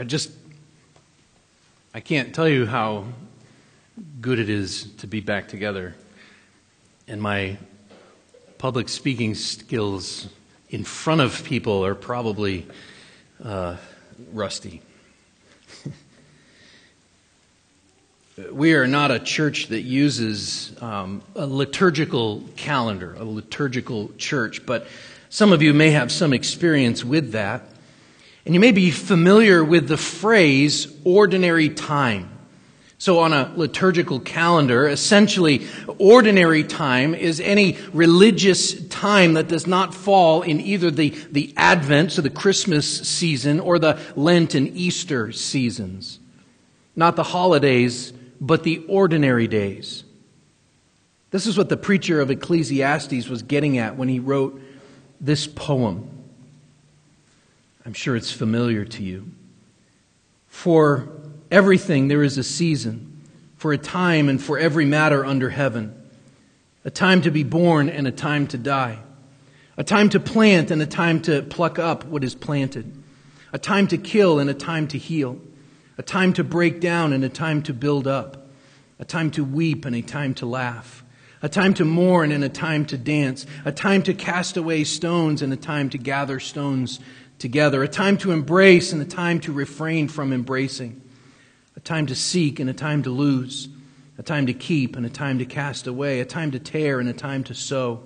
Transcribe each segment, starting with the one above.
I just, I can't tell you how good it is to be back together. And my public speaking skills in front of people are probably uh, rusty. we are not a church that uses um, a liturgical calendar, a liturgical church, but some of you may have some experience with that. And you may be familiar with the phrase ordinary time. So, on a liturgical calendar, essentially, ordinary time is any religious time that does not fall in either the, the Advent, so the Christmas season, or the Lent and Easter seasons. Not the holidays, but the ordinary days. This is what the preacher of Ecclesiastes was getting at when he wrote this poem. I'm sure it's familiar to you. For everything there is a season, for a time and for every matter under heaven, a time to be born and a time to die, a time to plant and a time to pluck up what is planted, a time to kill and a time to heal, a time to break down and a time to build up, a time to weep and a time to laugh, a time to mourn and a time to dance, a time to cast away stones and a time to gather stones together, a time to embrace and a time to refrain from embracing, a time to seek and a time to lose, a time to keep and a time to cast away, a time to tear and a time to sow,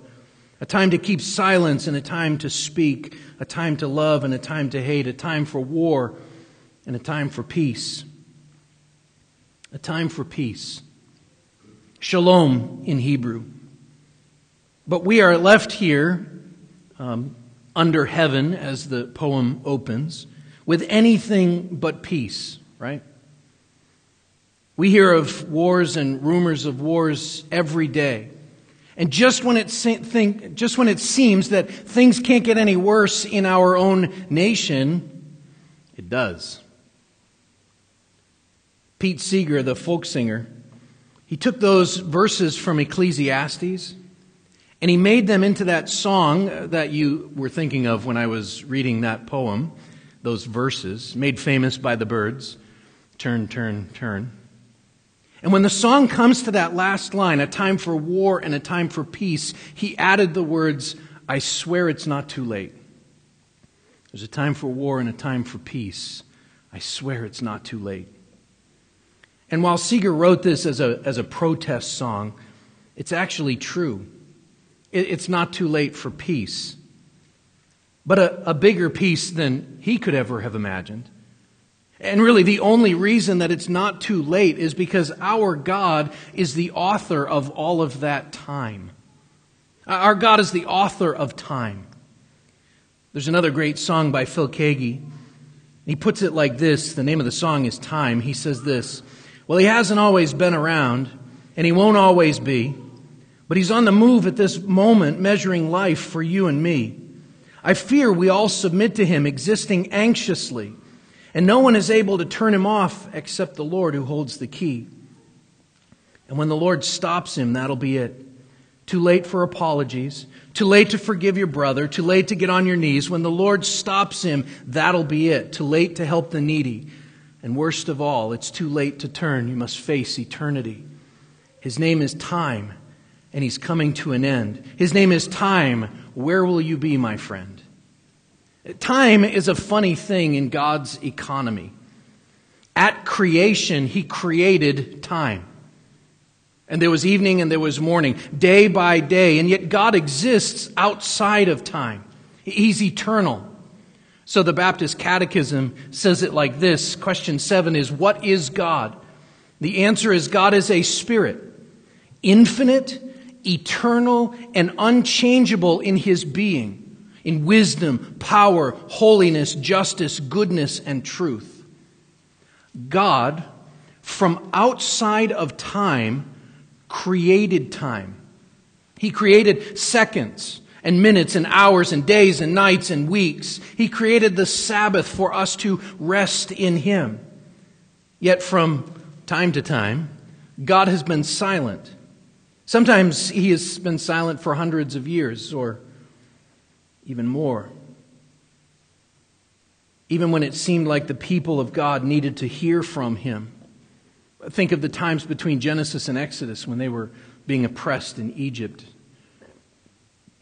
a time to keep silence and a time to speak, a time to love and a time to hate, a time for war and a time for peace. A time for peace. Shalom in Hebrew. But we are left here um, under heaven, as the poem opens, with anything but peace, right? We hear of wars and rumors of wars every day. And just when, it se- think, just when it seems that things can't get any worse in our own nation, it does. Pete Seeger, the folk singer, he took those verses from Ecclesiastes and he made them into that song that you were thinking of when I was reading that poem, those verses, made famous by the Byrds Turn, turn, turn. And when the song comes to that last line, a time for war and a time for peace, he added the words, I swear it's not too late. There's a time for war and a time for peace. I swear it's not too late. And while Seeger wrote this as a, as a protest song, it's actually true. It, it's not too late for peace. But a, a bigger peace than he could ever have imagined. And really, the only reason that it's not too late is because our God is the author of all of that time. Our God is the author of time. There's another great song by Phil Keaggy. He puts it like this the name of the song is Time. He says this Well, he hasn't always been around, and he won't always be, but he's on the move at this moment, measuring life for you and me. I fear we all submit to him, existing anxiously and no one is able to turn him off except the Lord who holds the key. And when the Lord stops him, that'll be it. Too late for apologies. Too late to forgive your brother. Too late to get on your knees. When the Lord stops him, that'll be it. Too late to help the needy. And worst of all, it's too late to turn. You must face eternity. His name is time, and he's coming to an end. His name is time. Where will you be, my friend? Time is a funny thing in God's economy. At creation, He created time. And there was evening and there was morning, day by day, and yet God exists outside of time. He's eternal. So the Baptist Catechism says it like this Question seven is What is God? The answer is God is a spirit, infinite, eternal, and unchangeable in His being in wisdom, power, holiness, justice, goodness, and truth. God, from outside of time, created time. He created seconds and minutes and hours and days and nights and weeks. He created the Sabbath for us to rest in Him. Yet from time to time, God has been silent. Sometimes He has been silent for hundreds of years or even more. even when it seemed like the people of God needed to hear from him. Think of the times between Genesis and Exodus when they were being oppressed in Egypt,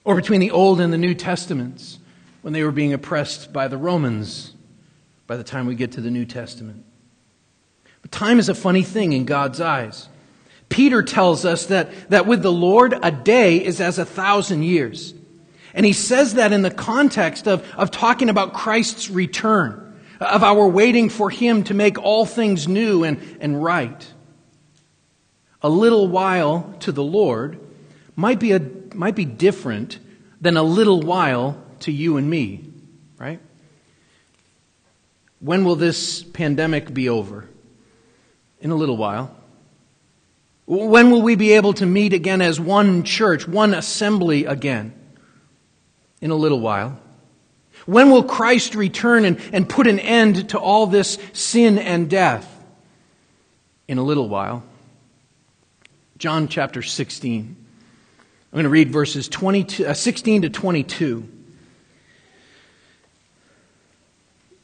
or between the Old and the New Testaments when they were being oppressed by the Romans by the time we get to the New Testament. But time is a funny thing in God's eyes. Peter tells us that, that with the Lord, a day is as a thousand years. And he says that in the context of, of talking about Christ's return, of our waiting for him to make all things new and, and right. A little while to the Lord might be, a, might be different than a little while to you and me, right? When will this pandemic be over? In a little while. When will we be able to meet again as one church, one assembly again? In a little while. When will Christ return and, and put an end to all this sin and death? In a little while. John chapter 16. I'm going to read verses 22, uh, 16 to 22.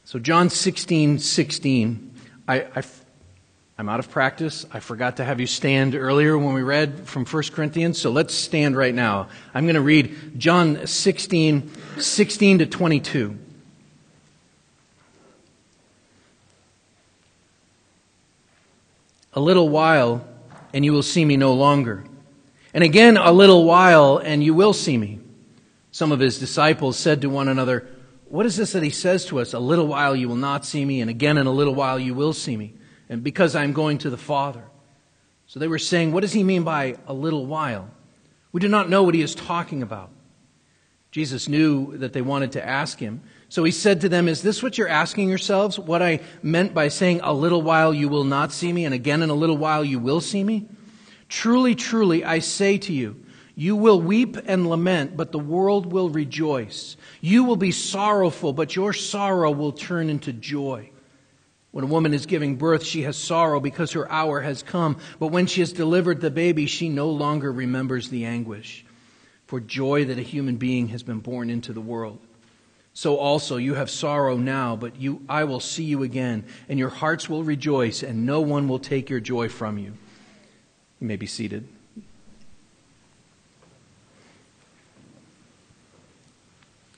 So, John 16, 16. I, I I'm out of practice. I forgot to have you stand earlier when we read from 1 Corinthians, so let's stand right now. I'm going to read John 16, 16 to 22. A little while, and you will see me no longer. And again, a little while, and you will see me. Some of his disciples said to one another, What is this that he says to us? A little while you will not see me, and again in a little while you will see me and because I'm going to the Father. So they were saying, What does he mean by a little while? We do not know what he is talking about. Jesus knew that they wanted to ask him. So he said to them, Is this what you're asking yourselves? What I meant by saying, A little while you will not see me, and again in a little while you will see me? Truly, truly, I say to you, you will weep and lament, but the world will rejoice. You will be sorrowful, but your sorrow will turn into joy. When a woman is giving birth, she has sorrow because her hour has come. But when she has delivered the baby, she no longer remembers the anguish for joy that a human being has been born into the world. So also you have sorrow now, but you, I will see you again, and your hearts will rejoice, and no one will take your joy from you. You may be seated.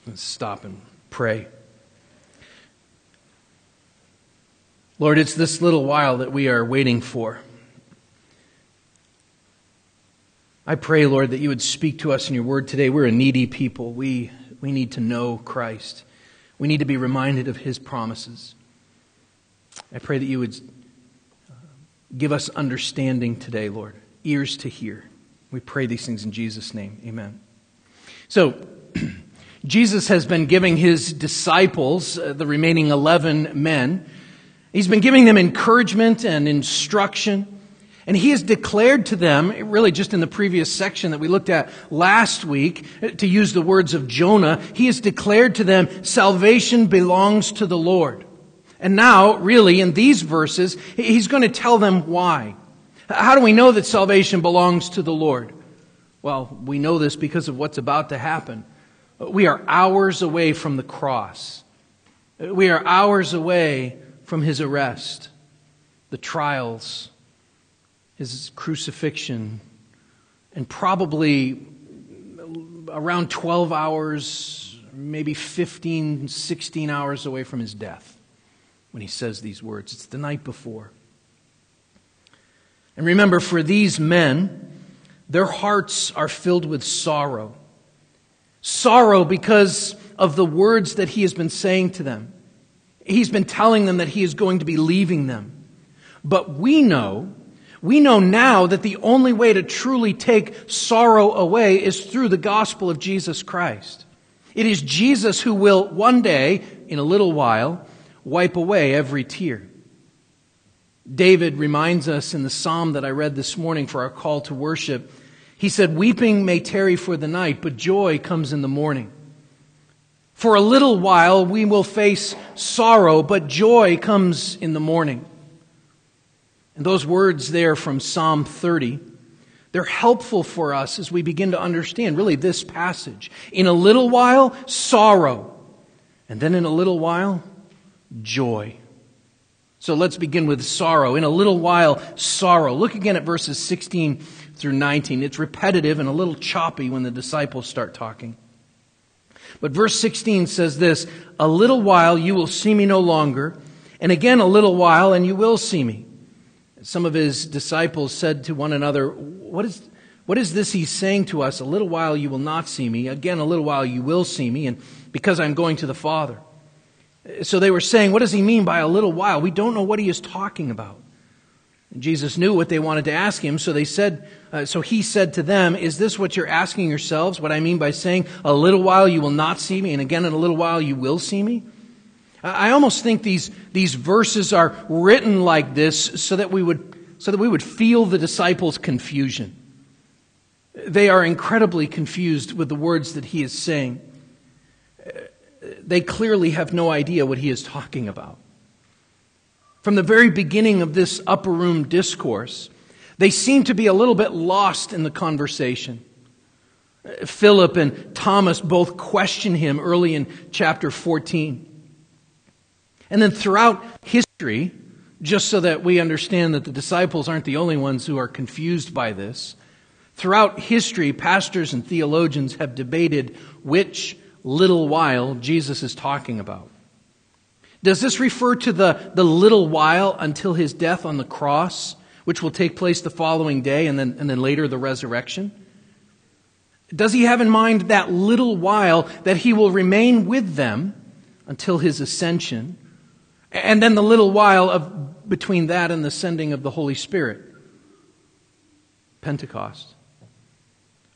Let's stop and pray. Lord, it's this little while that we are waiting for. I pray, Lord, that you would speak to us in your word today. We're a needy people. We, we need to know Christ. We need to be reminded of his promises. I pray that you would uh, give us understanding today, Lord, ears to hear. We pray these things in Jesus' name. Amen. So, Jesus has been giving his disciples, uh, the remaining 11 men, He's been giving them encouragement and instruction. And he has declared to them, really just in the previous section that we looked at last week, to use the words of Jonah, he has declared to them, salvation belongs to the Lord. And now, really, in these verses, he's going to tell them why. How do we know that salvation belongs to the Lord? Well, we know this because of what's about to happen. We are hours away from the cross. We are hours away from his arrest, the trials, his crucifixion, and probably around 12 hours, maybe 15, 16 hours away from his death when he says these words. It's the night before. And remember, for these men, their hearts are filled with sorrow. Sorrow because of the words that he has been saying to them. He's been telling them that he is going to be leaving them. But we know, we know now that the only way to truly take sorrow away is through the gospel of Jesus Christ. It is Jesus who will one day, in a little while, wipe away every tear. David reminds us in the psalm that I read this morning for our call to worship. He said, Weeping may tarry for the night, but joy comes in the morning. For a little while we will face sorrow, but joy comes in the morning. And those words there from Psalm 30, they're helpful for us as we begin to understand really this passage. In a little while, sorrow. And then in a little while, joy. So let's begin with sorrow. In a little while, sorrow. Look again at verses 16 through 19. It's repetitive and a little choppy when the disciples start talking. But verse 16 says this A little while you will see me no longer, and again a little while and you will see me. Some of his disciples said to one another, What is, what is this he's saying to us? A little while you will not see me, again a little while you will see me, and because I'm going to the Father. So they were saying, What does he mean by a little while? We don't know what he is talking about. Jesus knew what they wanted to ask him, so they said, uh, so he said to them, Is this what you're asking yourselves? What I mean by saying, A little while you will not see me, and again in a little while you will see me? I almost think these, these verses are written like this so that we would, so that we would feel the disciples' confusion. They are incredibly confused with the words that he is saying they clearly have no idea what he is talking about. From the very beginning of this upper room discourse, they seem to be a little bit lost in the conversation. Philip and Thomas both question him early in chapter 14. And then throughout history, just so that we understand that the disciples aren't the only ones who are confused by this, throughout history, pastors and theologians have debated which little while Jesus is talking about. Does this refer to the, the little while until his death on the cross, which will take place the following day and then, and then later the resurrection? Does he have in mind that little while that he will remain with them until his ascension, and then the little while of between that and the sending of the Holy Spirit? Pentecost.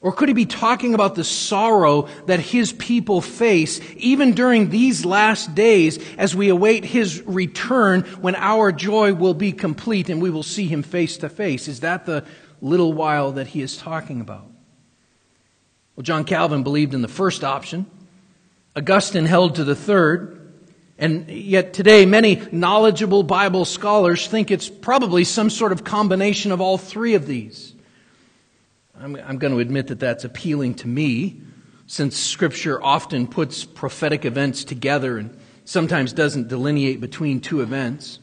Or could he be talking about the sorrow that his people face even during these last days as we await his return when our joy will be complete and we will see him face to face? Is that the little while that he is talking about? Well, John Calvin believed in the first option. Augustine held to the third. And yet today, many knowledgeable Bible scholars think it's probably some sort of combination of all three of these. I'm, I'm going to admit that that's appealing to me, since Scripture often puts prophetic events together and sometimes doesn't delineate between two events.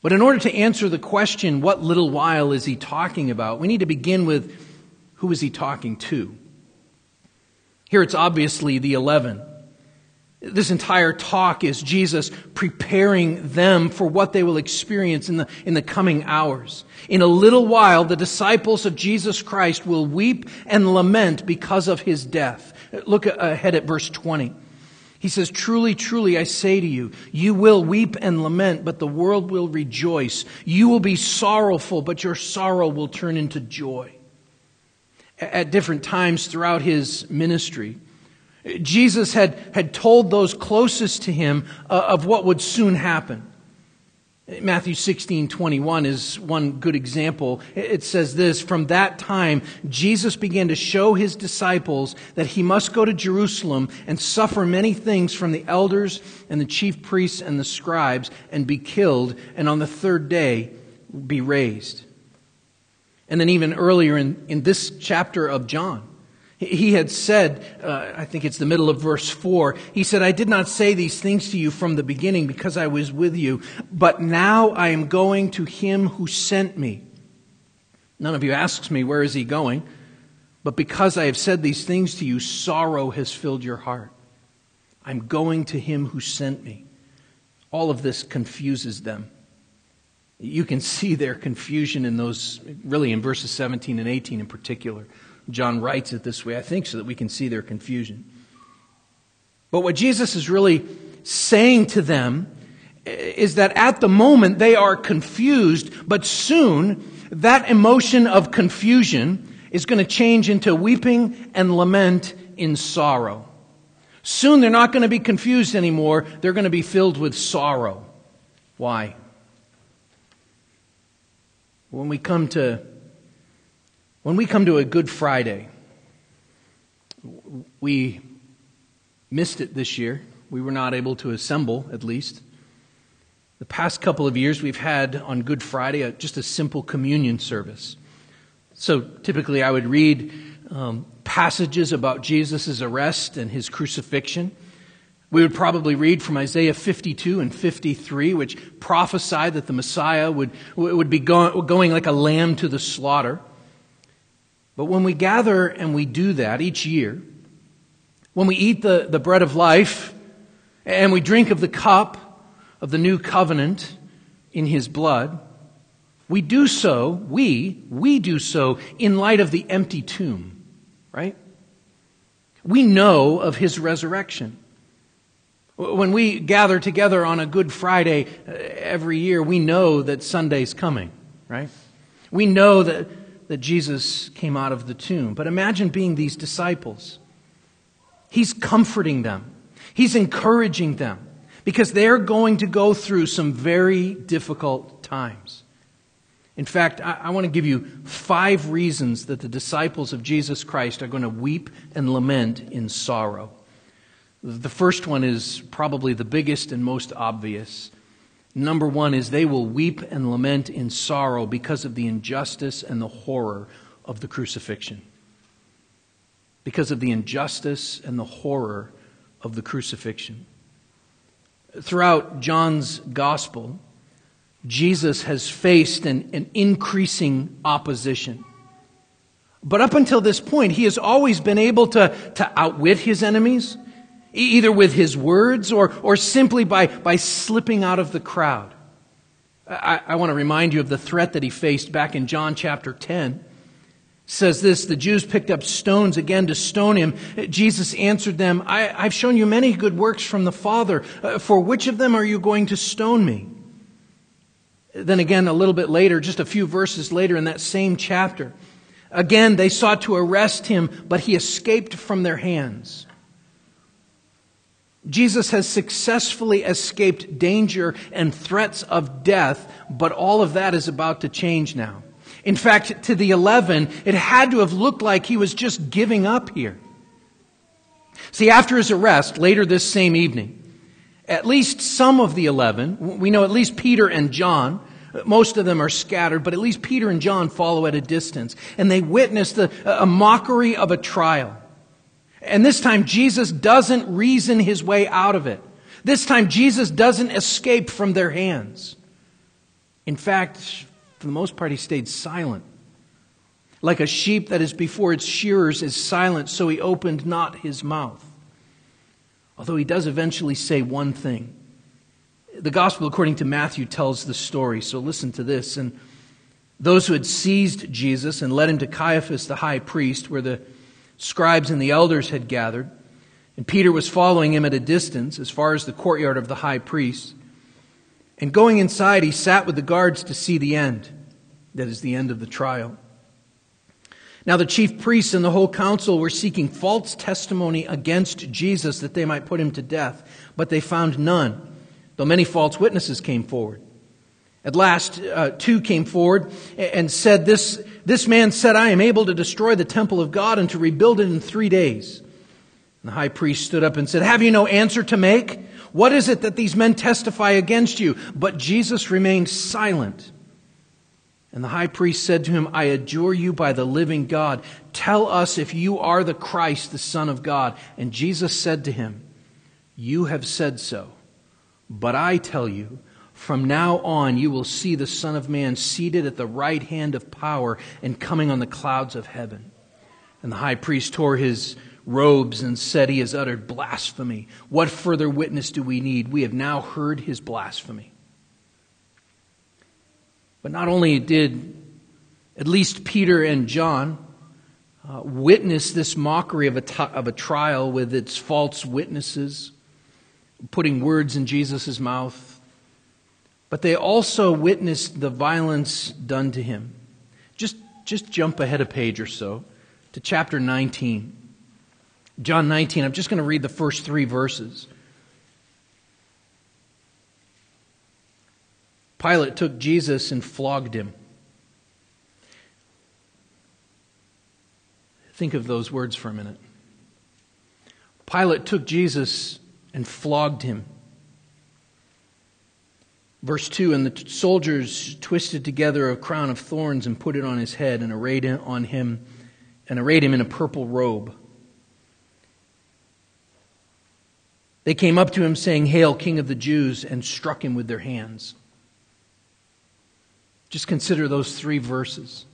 But in order to answer the question, what little while is he talking about, we need to begin with who is he talking to? Here it's obviously the eleven. This entire talk is Jesus preparing them for what they will experience in the, in the coming hours. In a little while, the disciples of Jesus Christ will weep and lament because of his death. Look ahead at verse 20. He says, Truly, truly, I say to you, you will weep and lament, but the world will rejoice. You will be sorrowful, but your sorrow will turn into joy. At different times throughout his ministry, Jesus had, had told those closest to him uh, of what would soon happen. Matthew 16, 21 is one good example. It says this From that time, Jesus began to show his disciples that he must go to Jerusalem and suffer many things from the elders and the chief priests and the scribes and be killed, and on the third day be raised. And then, even earlier in, in this chapter of John, he had said, uh, I think it's the middle of verse 4, he said, I did not say these things to you from the beginning because I was with you, but now I am going to him who sent me. None of you asks me, where is he going? But because I have said these things to you, sorrow has filled your heart. I'm going to him who sent me. All of this confuses them. You can see their confusion in those, really in verses 17 and 18 in particular. John writes it this way, I think, so that we can see their confusion. But what Jesus is really saying to them eh, is that at the moment they are confused, but soon that emotion of confusion is going to change into weeping and lament in sorrow. Soon they're not going to be confused anymore, they're going to be filled with sorrow. Why? When we come to when we come to a Good Friday, we missed it this year. We were not able to assemble, at least. The past couple of years, we've had on Good Friday a, just a simple communion service. So typically, I would read um, passages about Jesus' arrest and his crucifixion. We would probably read from Isaiah 52 and 53, which prophesied that the Messiah would, would be go, going like a lamb to the slaughter. But when we gather and we do that each year, when we eat the, the bread of life and we drink of the cup of the new covenant in his blood, we do so, we, we do so in light of the empty tomb, right? We know of his resurrection. When we gather together on a Good Friday uh, every year, we know that Sunday's coming, right? We know that, that Jesus came out of the tomb. But imagine being these disciples. He's comforting them, He's encouraging them because they're going to go through some very difficult times. In fact, I, I want to give you five reasons that the disciples of Jesus Christ are going to weep and lament in sorrow. The first one is probably the biggest and most obvious. Number one is they will weep and lament in sorrow because of the injustice and the horror of the crucifixion. Because of the injustice and the horror of the crucifixion. Throughout John's gospel, Jesus has faced an, an increasing opposition. But up until this point, he has always been able to, to outwit his enemies either with his words or, or simply by, by slipping out of the crowd. I, I want to remind you of the threat that he faced back in John chapter 10 says this the Jews picked up stones again to stone him. Jesus answered them, I, have shown you many good works from the Father. Uh, for which of them are you going to stone me? Then again, a little bit later, just a few verses later in that same chapter, again they sought to arrest him, but he escaped from their hands. Jesus has successfully escaped danger and threats of death, but all of that is about to change now. In fact, to the 11, it had to have looked like he was just giving up here. See, after his arrest, later this same evening, at least some of the 11, we know at least Peter and John, most of them are scattered, but at least Peter and John follow at a distance, and they witness the, a mockery of a trial. And this time, Jesus doesn't reason his way out of it. This time, Jesus doesn't escape from their hands. In fact, for the most part, he stayed silent. Like a sheep that is before its shearers is silent, so he opened not his mouth. Although he does eventually say one thing. The gospel, according to Matthew, tells the story, so listen to this. And those who had seized Jesus and led him to Caiaphas, the high priest, where the scribes and the elders had gathered, and Peter was following him at a distance as far as the courtyard of the high priest. And going inside, he sat with the guards to see the end. That is the end of the trial. Now, the chief priests and the whole council were seeking false testimony against Jesus that they might put him to death, but they found none, though many false witnesses came forward. At last, uh, two came forward and said, this, this man said, I am able to destroy the temple of God and to rebuild it in three days. And the high priest stood up and said, Have you no answer to make? What is it that these men testify against you? But Jesus remained silent. And the high priest said to him, I adjure you by the living God, tell us if you are the Christ, the Son of God. And Jesus said to him, You have said so. But I tell you, from now on, you will see the Son of Man seated at the right hand of power and coming on the clouds of heaven. And the high priest tore his robes and said, He has uttered blasphemy. What further witness do we need? We have now heard his blasphemy. But not only did at least Peter and John uh, witness this mockery of a, t- of a trial with its false witnesses, putting words in Jesus' mouth, but they also witnessed the violence done to him. Just, just jump ahead a page or so to chapter 19. John 19, I'm just going to read the first three verses. Pilate took Jesus and flogged him. Think of those words for a minute. Pilate took Jesus and flogged him. Verse 2 And the soldiers twisted together a crown of thorns and put it on his head and arrayed on him and arrayed him in a purple robe. They came up to him saying, Hail, King of the Jews, and struck him with their hands. Just consider those three verses.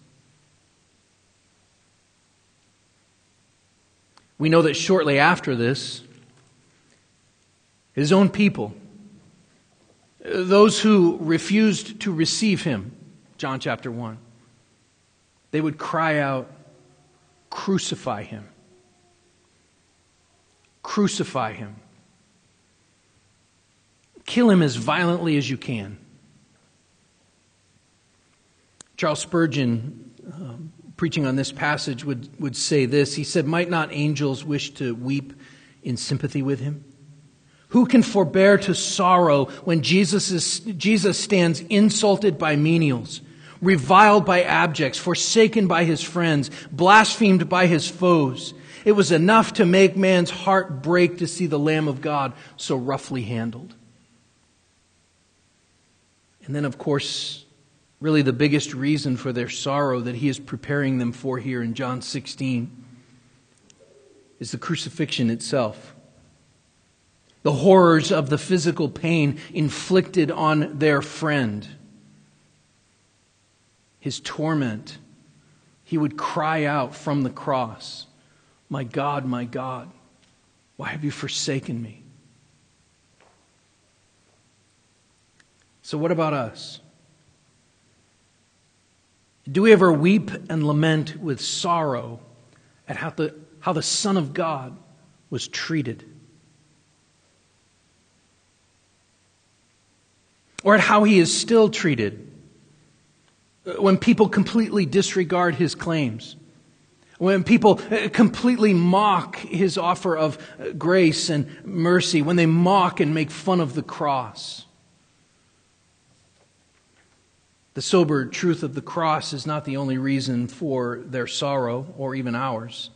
We know that shortly after this, his own people, those who refused to receive him, John chapter 1, they would cry out, Crucify him. Crucify him. Kill him as violently as you can. Charles Spurgeon, um, preaching on this passage, would, would say this. He said, Might not angels wish to weep in sympathy with him? Who can forbear to sorrow when Jesus, is, Jesus stands insulted by menials, reviled by abjects, forsaken by his friends, blasphemed by his foes? It was enough to make man's heart break to see the Lamb of God so roughly handled. And then, of course, really the biggest reason for their sorrow that he is preparing them for here in John 16 is the crucifixion itself. The horrors of the physical pain inflicted on their friend. His torment. He would cry out from the cross, My God, my God, why have you forsaken me? So, what about us? Do we ever weep and lament with sorrow at how the, how the Son of God was treated? Or at how he is still treated when people completely disregard his claims? When people uh, completely mock his offer of uh, grace and mercy, when they mock and make fun of the cross? The sober truth of the cross is not the only reason for their sorrow or even ours.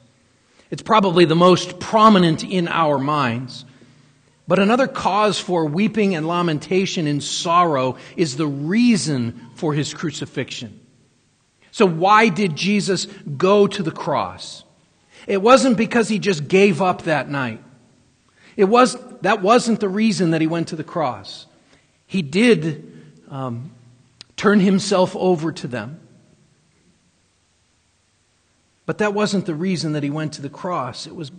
It's probably the most prominent in our minds. But another cause for weeping and lamentation and sorrow is the reason for his crucifixion. So, why did Jesus go to the cross? It wasn't because he just gave up that night. It was, that wasn't the reason that he went to the cross. He did um, turn himself over to them. But that wasn't the reason that he went to the cross. It was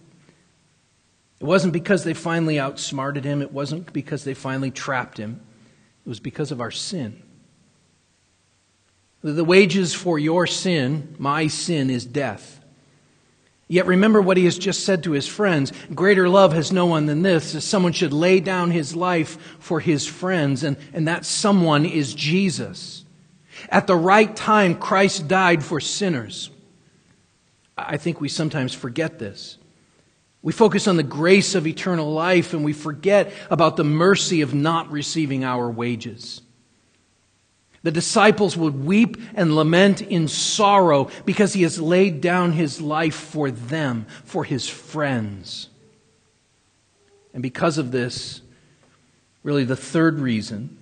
it wasn't because they finally outsmarted him. It wasn't because they finally trapped him. It was because of our sin. The wages for your sin, my sin, is death. Yet remember what he has just said to his friends. Greater love has no one than this, that someone should lay down his life for his friends, and, and that someone is Jesus. At the right time, Christ died for sinners. I think we sometimes forget this. We focus on the grace of eternal life and we forget about the mercy of not receiving our wages. The disciples would weep and lament in sorrow because he has laid down his life for them, for his friends. And because of this, really the third reason,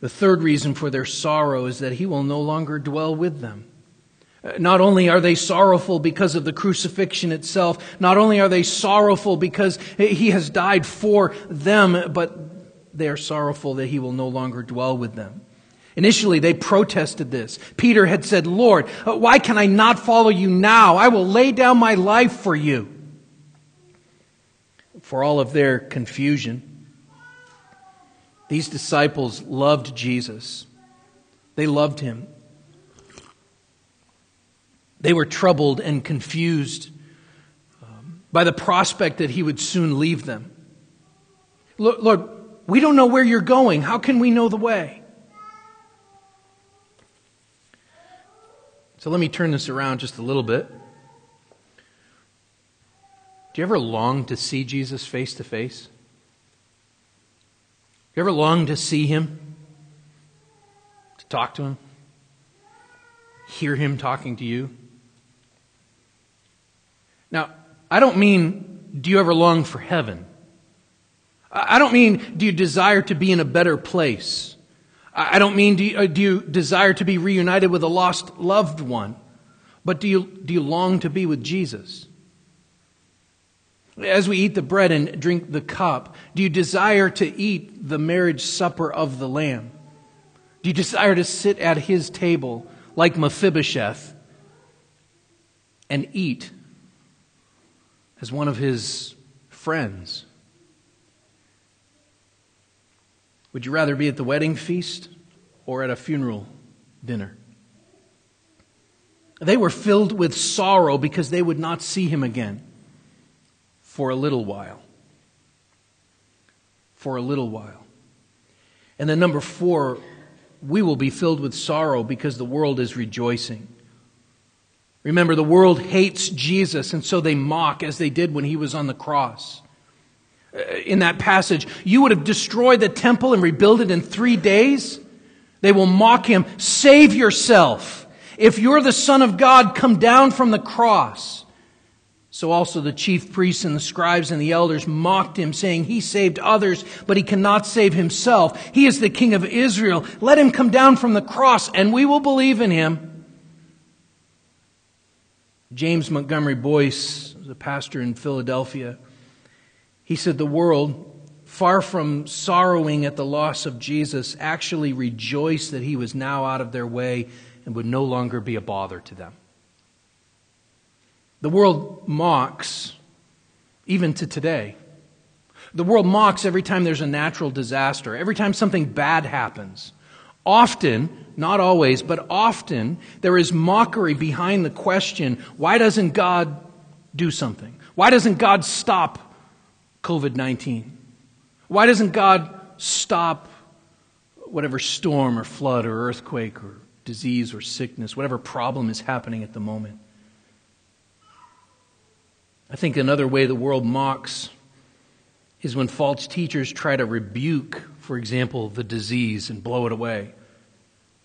the third reason for their sorrow is that he will no longer dwell with them. Not only are they sorrowful because of the crucifixion itself, not only are they sorrowful because he has died for them, but they are sorrowful that he will no longer dwell with them. Initially, they protested this. Peter had said, Lord, why can I not follow you now? I will lay down my life for you. For all of their confusion, these disciples loved Jesus. They loved him. They were troubled and confused um, by the prospect that he would soon leave them. Lord, we don't know where you're going. How can we know the way? So let me turn this around just a little bit. Do you ever long to see Jesus face to face? Do you ever long to see him? To talk to him? Hear him talking to you? Now, I don't mean, do you ever long for heaven? I don't mean, do you desire to be in a better place? I don't mean do you, uh, do you desire to be reunited with a lost loved one, but do you, do you long to be with Jesus? As we eat the bread and drink the cup, do you desire to eat the marriage supper of the Lamb? Do you desire to sit at his table like Mephibosheth and eat as one of his friends? Would you rather be at the wedding feast or at a funeral dinner? They were filled with sorrow because they would not see him again for a little while. For a little while. And then, number four, we will be filled with sorrow because the world is rejoicing. Remember, the world hates Jesus, and so they mock as they did when he was on the cross. Uh, in that passage, you would have destroyed the temple and rebuilt it in three days. They will mock him. Save yourself. If you're the Son of God, come down from the cross. So also the chief priests and the scribes and the elders mocked him, saying, He saved others, but he cannot save himself. He is the king of Israel. Let him come down from the cross, and we will believe in him. James Montgomery Boice, the pastor in Philadelphia, he said, The world, far from sorrowing at the loss of Jesus, actually rejoiced that he was now out of their way and would no longer be a bother to them. The world mocks, even to today. The world mocks every time there's a natural disaster, every time something bad happens. Often, not always, but often, there is mockery behind the question why doesn't God do something? Why doesn't God stop COVID 19? Why doesn't God stop whatever storm or flood or earthquake or disease or sickness, whatever problem is happening at the moment? I think another way the world mocks is when false teachers try to rebuke, for example, the disease and blow it away.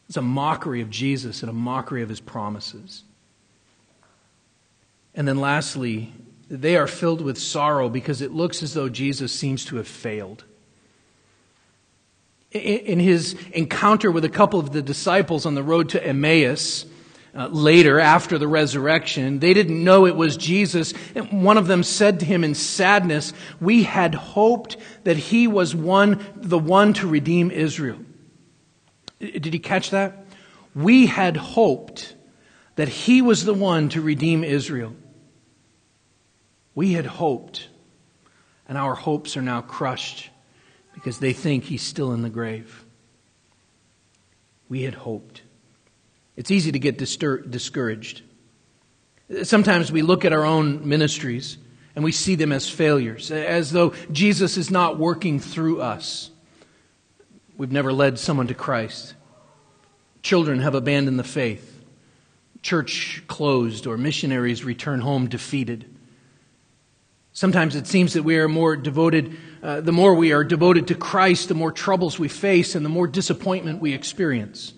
It's a mockery of Jesus and a mockery of his promises. And then lastly, they are filled with sorrow because it looks as though Jesus seems to have failed. In his encounter with a couple of the disciples on the road to Emmaus, uh, later, after the resurrection, they didn't know it was Jesus. And one of them said to him in sadness, We had hoped that he was one, the one to redeem Israel. Did he catch that? We had hoped that he was the one to redeem Israel. We had hoped, and our hopes are now crushed because they think he's still in the grave. We had hoped. It's easy to get discouraged. Sometimes we look at our own ministries and we see them as failures, as though Jesus is not working through us. We've never led someone to Christ. Children have abandoned the faith. Church closed or missionaries return home defeated. Sometimes it seems that we are more devoted, uh, the more we are devoted to Christ, the more troubles we face and the more disappointment we experience.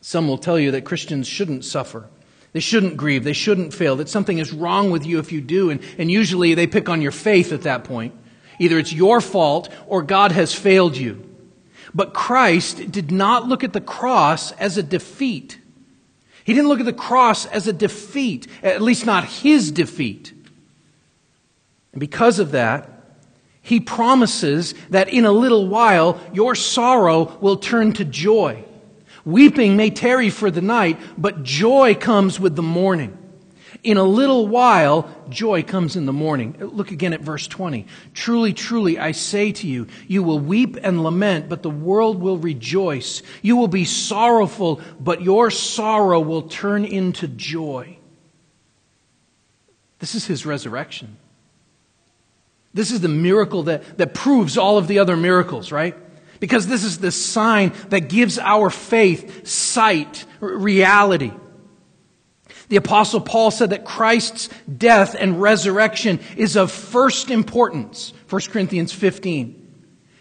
Some will tell you that Christians shouldn't suffer. They shouldn't grieve. They shouldn't fail. That something is wrong with you if you do. And, and usually they pick on your faith at that point. Either it's your fault or God has failed you. But Christ did not look at the cross as a defeat. He didn't look at the cross as a defeat, at least not his defeat. And because of that, he promises that in a little while your sorrow will turn to joy. Weeping may tarry for the night, but joy comes with the morning. In a little while, joy comes in the morning. Look again at verse 20. Truly, truly, I say to you, you will weep and lament, but the world will rejoice. You will be sorrowful, but your sorrow will turn into joy. This is his resurrection. This is the miracle that, that proves all of the other miracles, right? Because this is the sign that gives our faith sight, reality. The apostle Paul said that Christ's death and resurrection is of first importance. 1 Corinthians 15.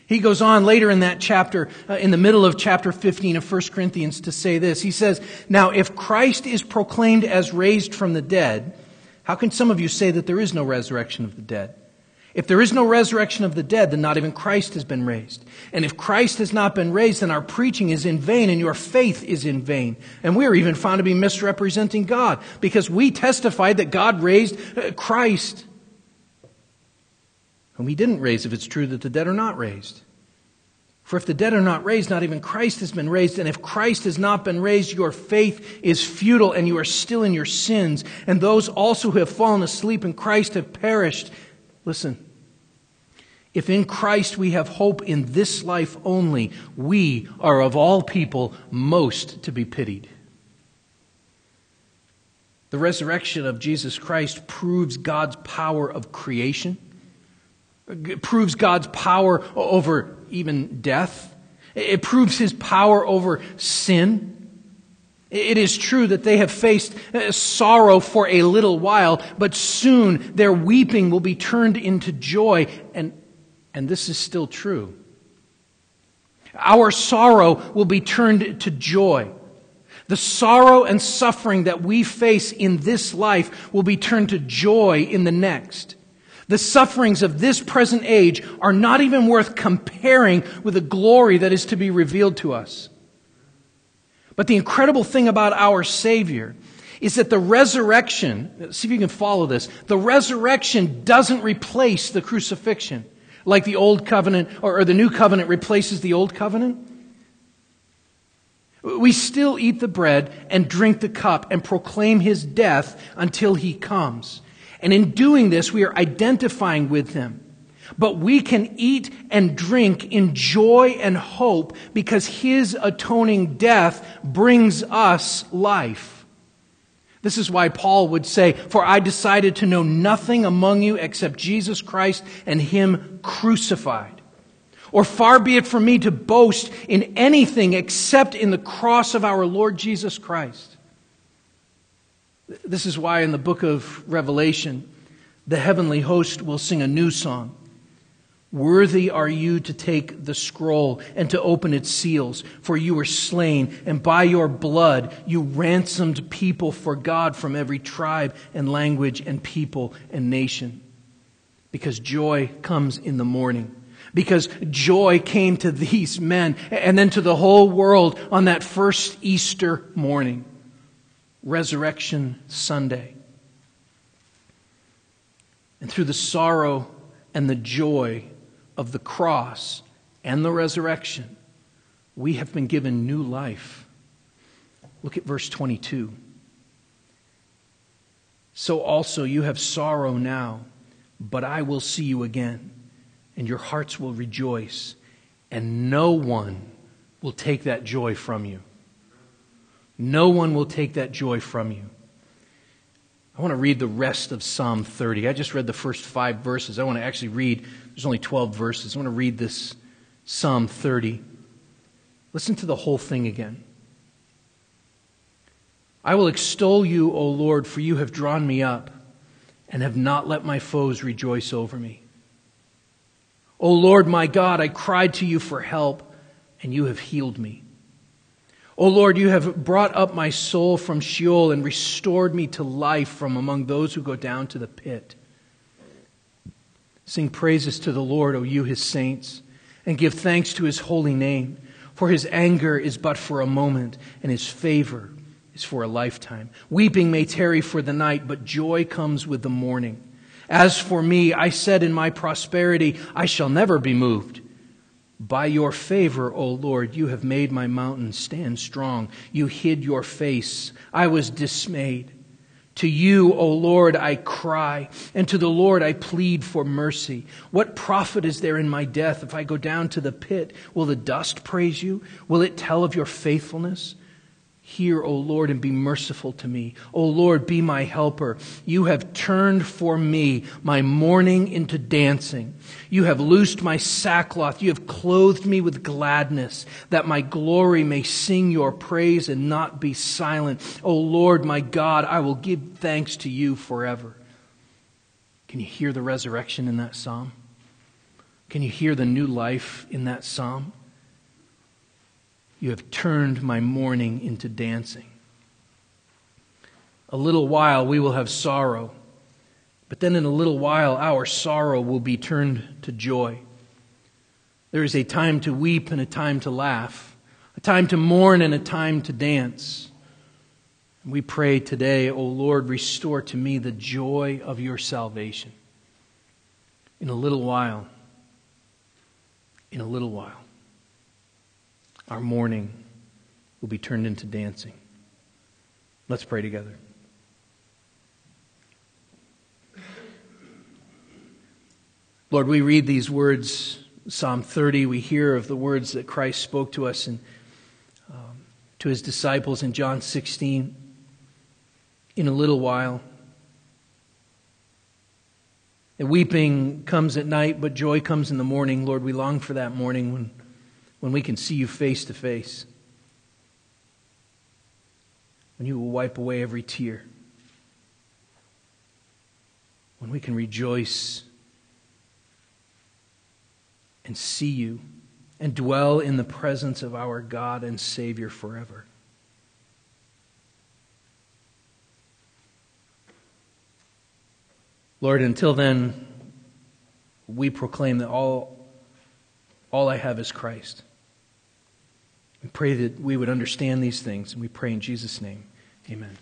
He goes on later in that chapter, uh, in the middle of chapter 15 of 1 Corinthians to say this. He says, Now if Christ is proclaimed as raised from the dead, how can some of you say that there is no resurrection of the dead? If there is no resurrection of the dead, then not even Christ has been raised. And if Christ has not been raised, then our preaching is in vain and your faith is in vain. And we are even found to be misrepresenting God because we testified that God raised uh, Christ. whom he didn't raise if it's true that the dead are not raised. For if the dead are not raised, not even Christ has been raised. And if Christ has not been raised, your faith is futile and you are still in your sins. And those also who have fallen asleep in Christ have perished. Listen. If in Christ we have hope in this life only, we are of all people most to be pitied. The resurrection of Jesus Christ proves God's power of creation, proves God's power over even death, it proves his power over sin. It is true that they have faced uh, sorrow for a little while, but soon their weeping will be turned into joy. And and this is still true. Our sorrow will be turned to joy. The sorrow and suffering that we face in this life will be turned to joy in the next. The sufferings of this present age are not even worth comparing with the glory that is to be revealed to us. But the incredible thing about our Savior is that the resurrection, see if you can follow this, the resurrection doesn't replace the crucifixion like the old covenant or, or the new covenant replaces the old covenant? We still eat the bread and drink the cup and proclaim his death until he comes. And in doing this, we are identifying with him. But we can eat and drink in joy and hope because his atoning death brings us life. This is why Paul would say, For I decided to know nothing among you except Jesus Christ and Him crucified. Or far be it from me to boast in anything except in the cross of our Lord Jesus Christ. This is why in the book of Revelation, the heavenly host will sing a new song. Worthy are you to take the scroll and to open its seals, for you were slain, and by your blood you ransomed people for God from every tribe and language and people and nation. Because joy comes in the morning. Because joy came to these men and then to the whole world on that first Easter morning, Resurrection Sunday. And through the sorrow and the joy of the cross and the resurrection, we have been given new life. Look at verse 22. So also you have sorrow now, but I will see you again, and your hearts will rejoice, and no one will take that joy from you. No one will take that joy from you. I want to read the rest of Psalm 30. I just read the first five verses. I want to actually read there's only 12 verses. I want to read this Psalm 30. Listen to the whole thing again. I will extol you, O Lord, for you have drawn me up and have not let my foes rejoice over me. O Lord my God, I cried to you for help, and you have healed me. O Lord, you have brought up my soul from Sheol and restored me to life from among those who go down to the pit. Sing praises to the Lord, O you, his saints, and give thanks to his holy name. For his anger is but for a moment, and his favor is for a lifetime. Weeping may tarry for the night, but joy comes with the morning. As for me, I said in my prosperity, I shall never be moved. By your favor, O Lord, you have made my mountain stand strong. You hid your face. I was dismayed. To you, O Lord, I cry, and to the Lord I plead for mercy. What profit is there in my death if I go down to the pit? Will the dust praise you? Will it tell of your faithfulness? Hear, O Lord, and be merciful to me. O Lord, be my helper. You have turned for me my mourning into dancing. You have loosed my sackcloth. You have clothed me with gladness, that my glory may sing your praise and not be silent. O Lord, my God, I will give thanks to you forever. Can you hear the resurrection in that psalm? Can you hear the new life in that psalm? You have turned my mourning into dancing. A little while we will have sorrow, But then in a little while, our sorrow will be turned to joy. There is a time to weep and a time to laugh, a time to mourn and a time to dance. We pray today, O Lord, restore to me the joy of your salvation. In a little while, in a little while, our mourning will be turned into dancing. Let's pray together. Lord, we read these words, Psalm 30. We hear of the words that Christ spoke to us and um, to his disciples in John 16. In a little while, and weeping comes at night, but joy comes in the morning. Lord, we long for that morning when, when we can see you face to face, when you will wipe away every tear, when we can rejoice and see you and dwell in the presence of our God and Savior forever. Lord, until then, we proclaim that all, all I have is Christ. We pray that we would understand these things, and we pray in Jesus' name. Amen.